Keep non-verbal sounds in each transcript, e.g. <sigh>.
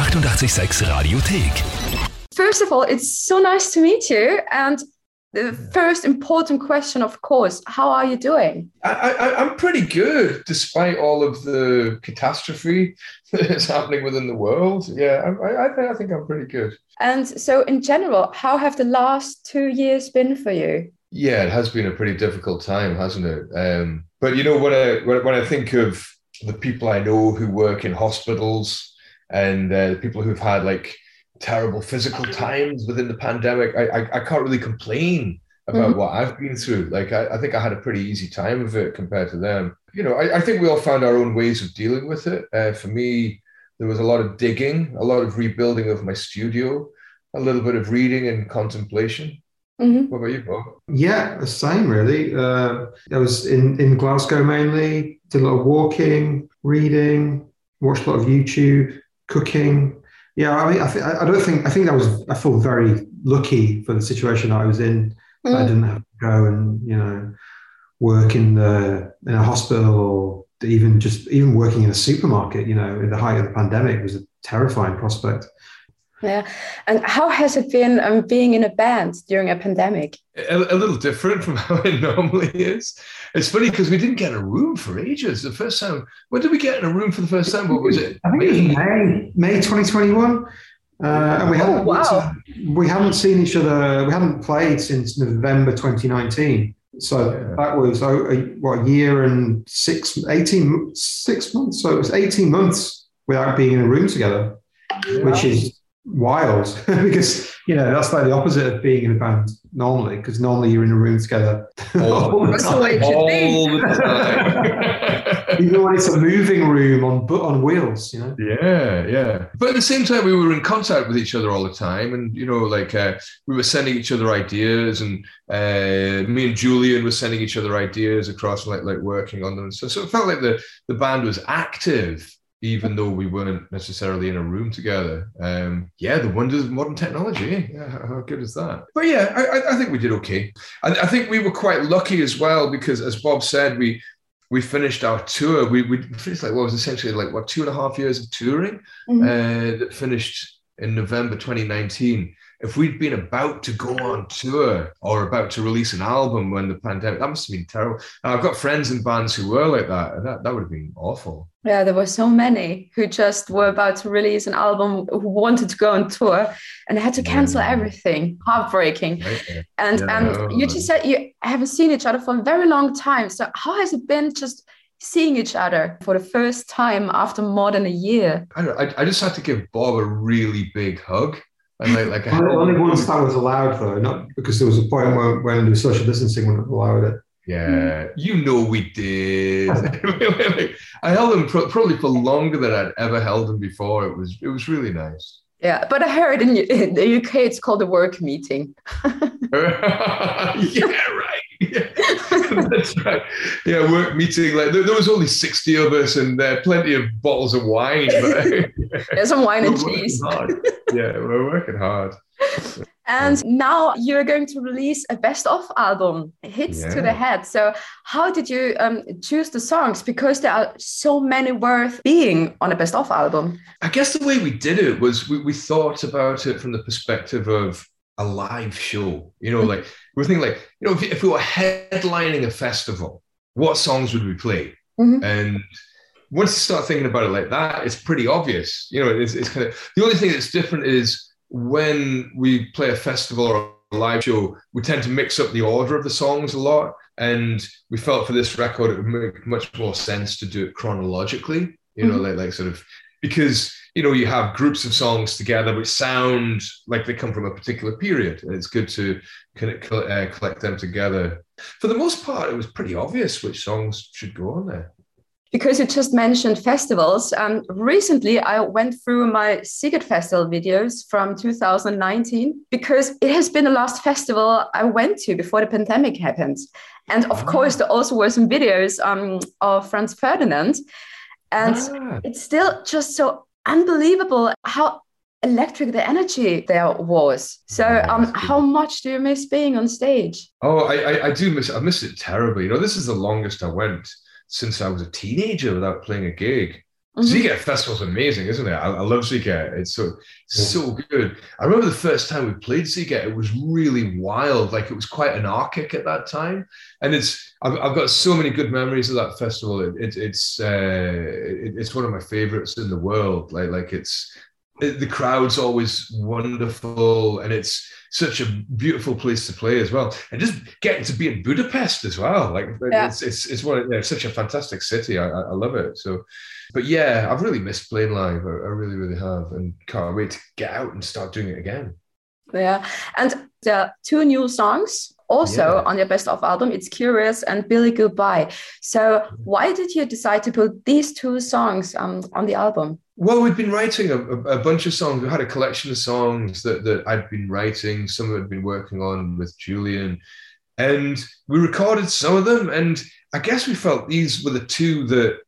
886 Radiothek. First of all, it's so nice to meet you. And the first important question, of course, how are you doing? I, I, I'm pretty good, despite all of the catastrophe <laughs> that's happening within the world. Yeah, I, I, I think I think I'm pretty good. And so, in general, how have the last two years been for you? Yeah, it has been a pretty difficult time, hasn't it? Um, but you know, when I when, when I think of the people I know who work in hospitals and uh, people who've had like terrible physical times within the pandemic, I I, I can't really complain about Mhm. what I've been through. Like I, I think I had a pretty easy time of it compared to them. You know, I, I think we all found our own ways of dealing with it. Uh, for me, there was a lot of digging, a lot of rebuilding of my studio, a little bit of reading and contemplation. Mhm. What about you, Bob? Yeah, the same really. Uh, I was in, in Glasgow mainly, did a lot of walking, reading, watched a lot of YouTube, cooking. Yeah, I mean, I, th- I don't think I think I was I feel very lucky for the situation I was in. I Mm. didn't have to go and you know work in the in a hospital or even just even working in a supermarket. You know, in the height of the pandemic was a terrifying prospect. Yeah. And how has it been um, being in a band during a pandemic? A, a little different from <laughs> how it normally is. It's funny because we didn't get a room for ages. The first time, when did we get in a room for the first time? What was it? I think it was May, May 2021. Uh, and we Oh, haven't, wow. we haven't seen each other, we haven't played since November 2019. So Yeah. that was, oh, a, what, a year and six, 18, six months. So it was 18 months without being in a room together, which is wild <laughs> because, you know, that's like the opposite of being in a band normally, because normally you're in a room together <laughs> all the the time. way it should be. all the time. Even when it's a moving room on, bu- on wheels, you know? Yeah, yeah. But at the same time, we were in contact with each other all the time, and you know, like uh, we were sending each other ideas, and uh, me and Julian were sending each other ideas across, like like working on them. So, so it felt like the the band was active, even though we weren't necessarily in a room together. Um, yeah, the wonders of modern technology. Yeah, how, how good is that? But yeah, I, I- think we did okay. I, I think we were quite lucky as well because, as Bob said, we we finished our tour. We we finished like what was essentially like what two and a half years of touring Mhm. uh, that finished in November 2019. If we'd been about to go on tour or about to release an album when the pandemic, that must have been terrible. I've got friends in bands who were like that, and that, that would have been awful. Yeah, there were so many who just were about to release an album, who wanted to go on tour and had to cancel Yeah. everything. Heartbreaking. Right? And Yeah, and you just said you haven't seen each other for a very long time. So how has it been just seeing each other for the first time after more than a year? I, don't, I, I just had to give Bob a really big hug. And like, like I Only, only once that was allowed, though, not because there was a point where, when the social distancing wouldn't allow it. Yeah, you know we did. <laughs> I held him pro- probably for longer than I'd ever held him before. It was it was really nice. Yeah, but I heard in, in the UK it's called a work meeting. <laughs> <laughs> yeah, right. Yeah. <laughs> That's right. Yeah, work meeting. Like there, there was only sixty of us, and there plenty of bottles of wine. But <laughs> There's some wine and cheese. Yeah, we're working hard. And now you're going to release a best of album, hits to the head. So, how did you um, choose the songs? Because there are so many worth being on a best of album. I guess the way we did it was we, we thought about it from the perspective of a live show. You know, like we're thinking, like you know, if, if we were headlining a festival, what songs would we play? Mhm. And once you start thinking about it like that, it's pretty obvious. You know, it's, it's kind of the only thing that's different is when we play a festival or a live show, we tend to mix up the order of the songs a lot. And we felt for this record, it would make much more sense to do it chronologically, you know, like, like sort of because, you know, you have groups of songs together which sound like they come from a particular period. And it's good to uh, collect them together. For the most part, it was pretty obvious which songs should go on there. Because you just mentioned festivals, um, recently I went through my Sziget Festival videos from 2019 because it has been the last festival I went to before the pandemic happened. And of Ah. course, there also were some videos um, of Franz Ferdinand. And Ah. it's still just so unbelievable how electric the energy there was. So, um, how much do you miss being on stage? Oh, I, I, I do miss I miss it terribly. You know, this is the longest I went since I was a teenager without playing a gig. Mm-hmm. Festival's amazing, isn't it? I, I love Sziget. It's so so good. I remember the first time we played Sziget, it was really wild. Like it was quite anarchic at that time, and it's I've, I've got so many good memories of that festival. It, it, it's uh, it, it's one of my favorites in the world. Like like it's the crowd's always wonderful, and it's such a beautiful place to play as well. And just getting to be in Budapest as well, like yeah. it's it's it's one know, such a fantastic city. I, I love it. So, but yeah, I've really missed playing live. I, I really really have, and can't wait to get out and start doing it again. Yeah, and there are two new songs also yeah. on your best of album it's curious and billy goodbye so why did you decide to put these two songs um, on the album well, we'd been writing a, a, bunch of songs. We had a collection of songs that, that I'd been writing. Some of I'd been working on with Julian, and we recorded some of them. And I guess we felt these were the two that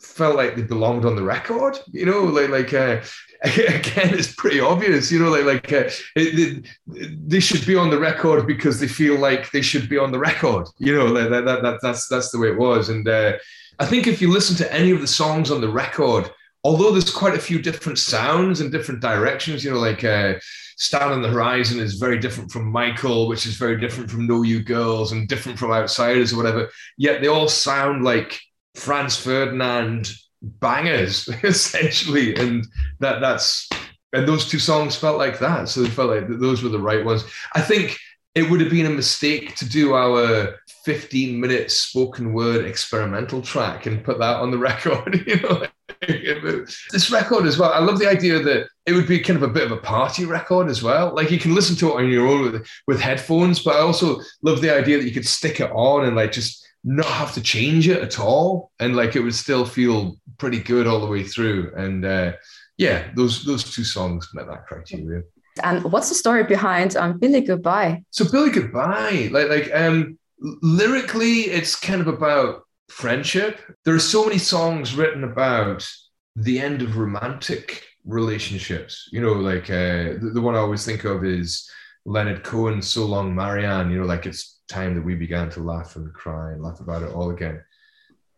felt like they belonged on the record. You know, like like uh, <laughs> again, it's pretty obvious. You know, like like uh, it, it, they should be on the record because they feel like they should be on the record. You know, like that, that, that that's that's the way it was. And uh, I think if you listen to any of the songs on the record although there's quite a few different sounds and different directions, you know, like uh, Stand on the Horizon is very different from Michael, which is very different from No You Girls and different from Outsiders or whatever. Yet they all sound like Franz Ferdinand bangers, <laughs> essentially. And that that's and those two songs felt like that. So they felt like those were the right ones. I think it would have been a mistake to do our 15 minute spoken word experimental track and put that on the <laughs> record. You know, <laughs> this record as well. I love the idea that it would be kind of a bit of a party record as well. Like you can listen to it on your own with, with headphones, but I also love the idea that you could stick it on and like just not have to change it at all, and like it would still feel pretty good all the way through. And uh, yeah, those those two songs met that criteria. And what's the story behind um, Billy Goodbye? So Billy Goodbye, like like um, lyrically, it's kind of about friendship. There are so many songs written about the end of romantic relationships. You know, like uh, the, the, one I always think of is Leonard Cohen, So Long Marianne. You know, like it's time that we began to laugh and cry and laugh about it all again.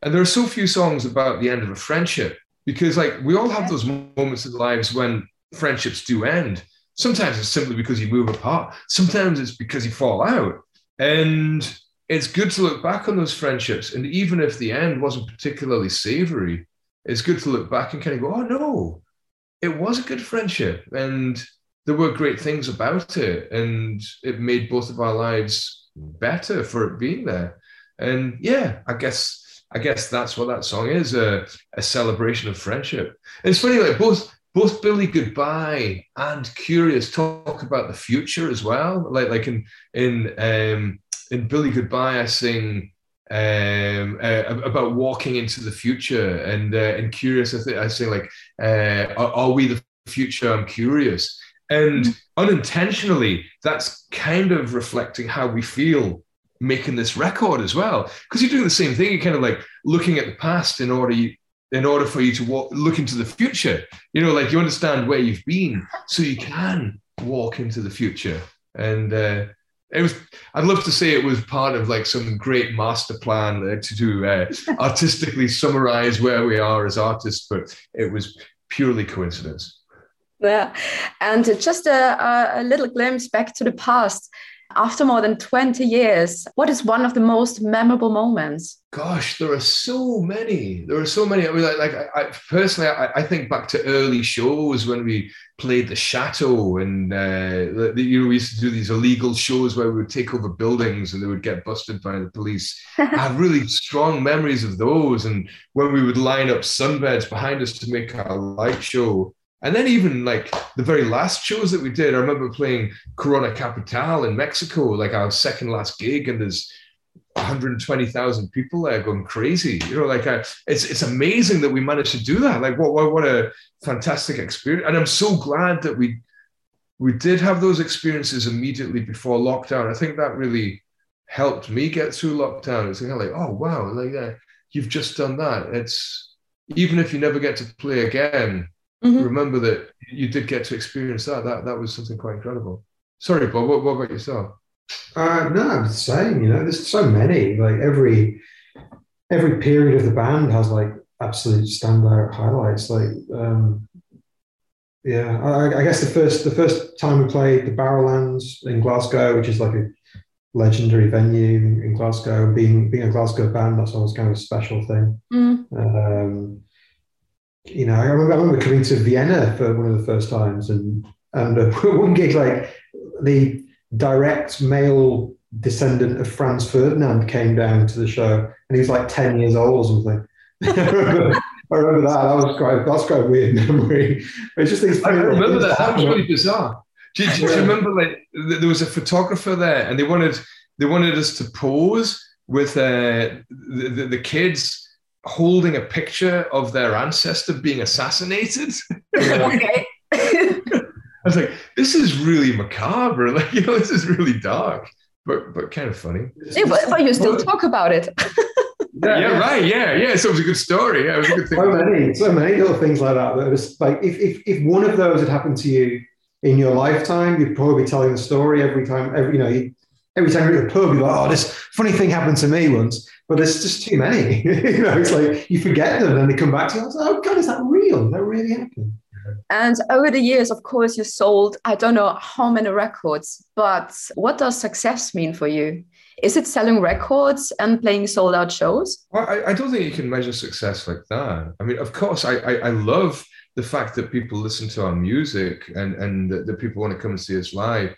And there are so few songs about the end of a friendship because, like, we all have those moments in lives when friendships do end. Sometimes it's simply because you move apart. Sometimes it's because you fall out. And it's good to look back on those friendships. And even if the end wasn't particularly savory, it's good to look back and kind of go, oh no, it was a good friendship. And there were great things about it. And it made both of our lives better for it being there. And yeah, I guess I guess that's what that song is, a, a celebration of friendship. And it's funny, like both both Billy Goodbye and Curious talk about the future as well. Like like in in um in Billy Goodbye, I sing um, uh, about walking into the future, and uh, and curious. I think I sing like, uh, are, are, we the future?" I'm curious, and mm-hmm. unintentionally, that's kind of reflecting how we feel making this record as well. Because you're doing the same thing. You're kind of like looking at the past in order you, in order for you to walk, look into the future. You know, like you understand where you've been, so you can walk into the future. And uh, it was i'd love to say it was part of like some great master plan uh, to do uh, <laughs> artistically summarize where we are as artists but it was purely coincidence yeah and just a, a little glimpse back to the past after more than 20 years, what is one of the most memorable moments? Gosh, there are so many. There are so many. I mean, like, like I, I personally, I, I, think back to early shows when we played the Chateau, and uh, the, you know, we used to do these illegal shows where we would take over buildings and they would get busted by the police. <laughs> I have really strong memories of those, and when we would line up sunbeds behind us to make our light show and then even like the very last shows that we did, I remember playing Corona Capital in Mexico, like our second last gig, and there's 120,000 people there going crazy. You know, like uh, it's it's amazing that we managed to do that. Like what, what what a fantastic experience! And I'm so glad that we we did have those experiences immediately before lockdown. I think that really helped me get through lockdown. It's kind of like, oh wow, like uh, you've just done that. It's even if you never get to play again, mm-hmm. remember that you did get to experience that. That that was something quite incredible. Sorry, Bob. What, what about yourself? Uh, no, I'm saying, you know, there's so many. Like every every period of the band has like absolute standout highlights. Like, um, yeah, I, I, guess the first the first time we played the Barrowlands in Glasgow, which is like a legendary venue in, Glasgow. Being being a Glasgow band, that's always kind of a special thing. Mm. Um, you know, I remember, I remember coming to Vienna for one of the first times, and and uh, <laughs> one gig like the direct male descendant of Franz Ferdinand came down to the show, and he was like ten years old or something. <laughs> I remember that. That was quite that's quite a weird <laughs> memory. It's just these. I remember that. That was really bizarre. Do, do, do, you remember like there was a photographer there, and they wanted they wanted us to pose with uh, the, the, the kids holding a picture of their ancestor being assassinated. <laughs> okay. <laughs> I was like, this is really macabre. <laughs> Like, you know, this is really dark, but but kind of funny. Yeah, but, but you still talk about it. yeah, yeah, right. Yeah, yeah. So it was a good story. Yeah, it was a good thing. So many, so many little things like that. That was like, if, if if one of those had happened to you in your lifetime, you'd probably be telling the story every time. Every you know, every time you're at the pub, you're like, oh, this funny thing happened to me once. But there's just too many. <laughs> you know, it's like you forget them and they come back to you. Like, oh God, is that real? That really happened. And over the years, of course, you sold I don't know how many records, but what does success mean for you? Is it selling records and playing sold out shows? Well, I, I, don't think you can measure success like that. I mean, of course, I, I, I love the fact that people listen to our music and, and that, that people want to come and see us live.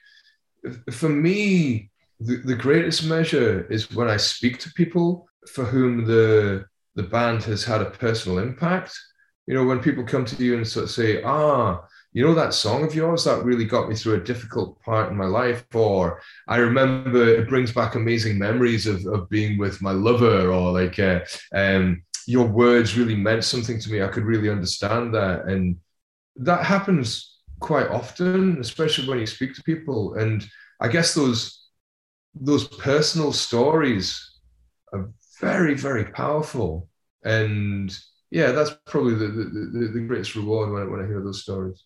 For me, the, the greatest measure is when I speak to people for whom the the band has had a personal impact. You know, when people come to you and sort of say, ah, you know that song of yours that really got me through a difficult part in my life or i remember it brings back amazing memories of, of being with my lover or like uh, um, your words really meant something to me. I could really understand that. And that happens quite often especially when you speak to people. And i guess those those personal stories are very, very powerful. And yeah, that's probably the, the, the greatest reward when, when I hear those stories.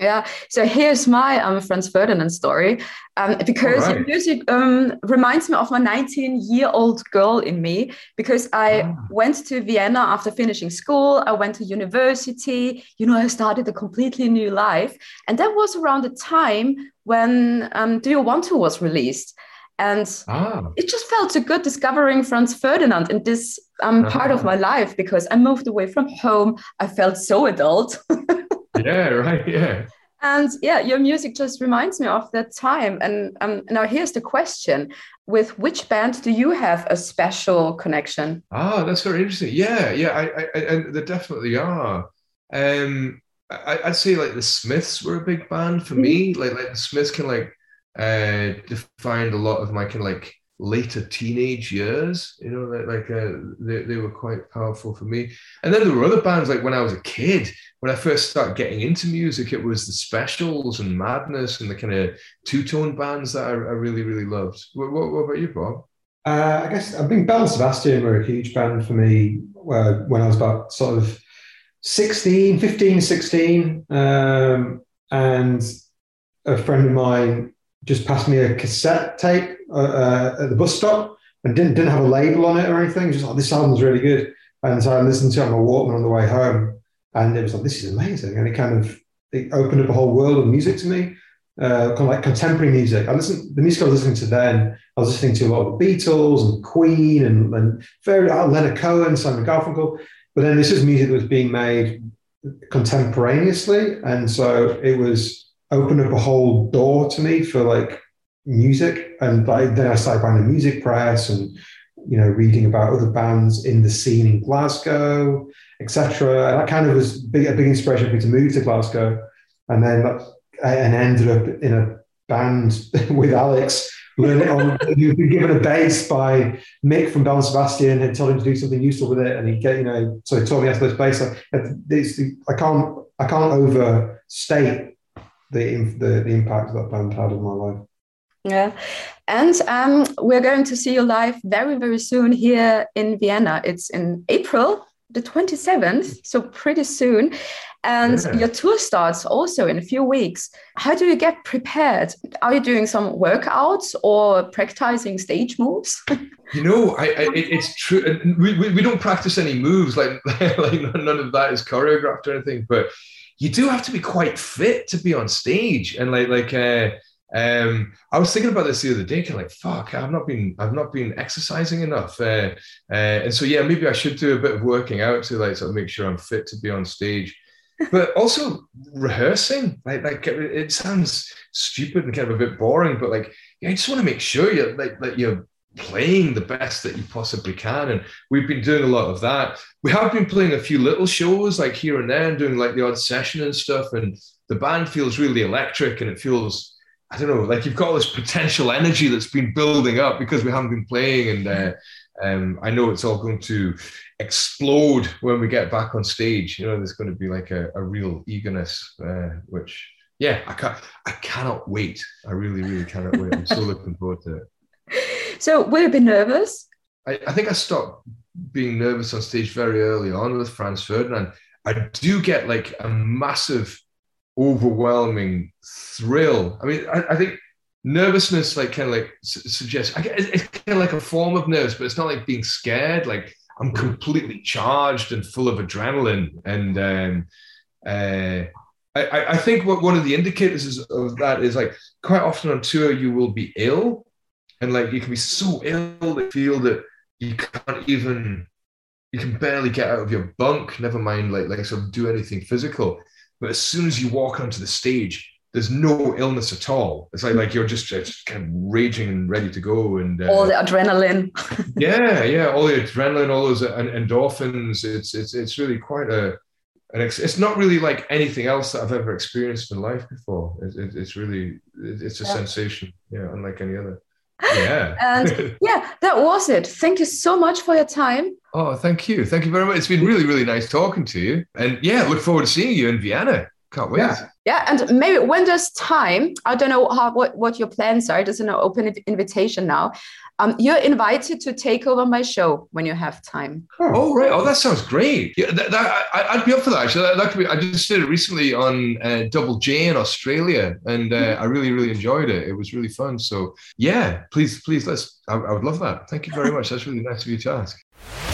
Yeah, so here's my um, Franz Ferdinand story um, because right. music um, reminds me of my 19 year old girl in me because I ah. went to Vienna after finishing school. I went to university. You know, I started a completely new life. And that was around the time when um, Do You Want to was released. And ah. it just felt so good discovering Franz Ferdinand in this um, part of my life because I moved away from home. I felt so adult. <laughs> yeah, right. Yeah. And yeah, your music just reminds me of that time. And um, now here's the question: With which band do you have a special connection? Ah, that's very interesting. Yeah, yeah, I, I, I and there definitely are. Um, I, would say like the Smiths were a big band for mm-hmm. me. Like, like the Smiths can like uh, defined a lot of my kind of like later teenage years. You know, like uh, they, they were quite powerful for me. And then there were other bands like when I was a kid, when I first started getting into music, it was the Specials and Madness and the kind of two tone bands that I, I, really, really loved. What, what, what about you, Bob? Uh, I guess I think Belle and Sebastian were a huge band for me uh, when I was about sort of 16, 15, 16. Um, and a friend of mine just passed me a cassette tape uh, uh, at the bus stop and didn't didn't have a label on it or anything. Just like this album's really good, and so I listened to it on my Walkman on the way home, and it was like this is amazing, and it kind of it opened up a whole world of music to me. Uh, kind of like contemporary music. I listened the music I was listening to then. I was listening to a lot of the Beatles and Queen and, and very uh, Leonard Cohen, Simon Garfunkel. But then this is music that was being made contemporaneously, and so it was opened up a whole door to me for like music. And then I started buying the music press and, you know, reading about other bands in the scene in Glasgow, etc. And that kind of was big, a big inspiration for me to move to Glasgow. And then and ended up in a band <laughs> with Alex, learning on, you've been given a bass by Mick from and Sebastian and told him to do something useful with it. And he get, you know, so he taught me how to play bass. I, I can't, I can't overstate the, the, the impact that band had on my life. Yeah. And um, we're going to see you live very, very soon here in Vienna. It's in April the 27th, so pretty soon. And Yeah. your tour starts also in a few weeks. How do you get prepared? Are you doing some workouts or practicing stage moves? <laughs> You know, I, I it's true. We, we, we don't practice any moves like <laughs> like none of that is choreographed or anything. But you do have to be quite fit to be on stage. And like like uh, um, I was thinking about this the other day, kind of like fuck, I've not been I've not been exercising enough. Uh, uh, and so yeah, maybe I should do a bit of working out to like sort of make sure I'm fit to be on stage. But also rehearsing, like like it, sounds stupid and kind of a bit boring, but like yeah, I just want to make sure you're like that you're playing the best that you possibly can. And we've been doing a lot of that. We have been playing a few little shows like here and there and doing like the odd session and stuff. And the band feels really electric and it feels, I don't know, like you've got all this potential energy that's been building up because we haven't been playing. And uh, um, I know it's all going to explode when we get back on stage. You know, there's going to be like a, a real eagerness, uh, which, yeah, I can't, I cannot wait. I really, really cannot wait. I'm so looking forward to it. So, will you be nervous? I, I think I stopped being nervous on stage very early on with Franz Ferdinand. I do get like a massive, overwhelming thrill. I mean, I, I think nervousness, like, kind of like su- suggests, I get, it's kind of like a form of nerves, but it's not like being scared. Like, I'm completely charged and full of adrenaline. And um, uh, I- I, think what one of the indicators of that is like quite often on tour, you will be ill and like you can be so ill that you feel that you can't even you can barely get out of your bunk never mind like like sort of do anything physical but as soon as you walk onto the stage there's no illness at all it's like like you're just, just kind of raging and ready to go and uh, All the adrenaline. <laughs> yeah yeah all the adrenaline all those en- endorphins it's it's it's really quite a an ex- it's not really like anything else that I've ever experienced in life before. It's, it's, it's really, it's a Yeah. sensation, yeah, unlike any other. Yeah. And <laughs> yeah, that was it. Thank you so much for your time. Oh, thank you. Thank you very much. It's been really, really nice talking to you. And yeah, look forward to seeing you in Vienna. Can't wait. Yeah. Yeah, and maybe when there's time, I don't know how what, what your plans are. There's an open invitation now. Um, you're invited to take over my show when you have time. Oh, right. Oh, that sounds great. Yeah, that, that, I, I'd be up for that. Actually, that, that could be. I just did it recently on uh, Double J in Australia, and uh, I really, really enjoyed it. It was really fun. So, yeah, please, please, let's. I, I would love that. Thank you very <laughs> much. That's really nice of you to ask.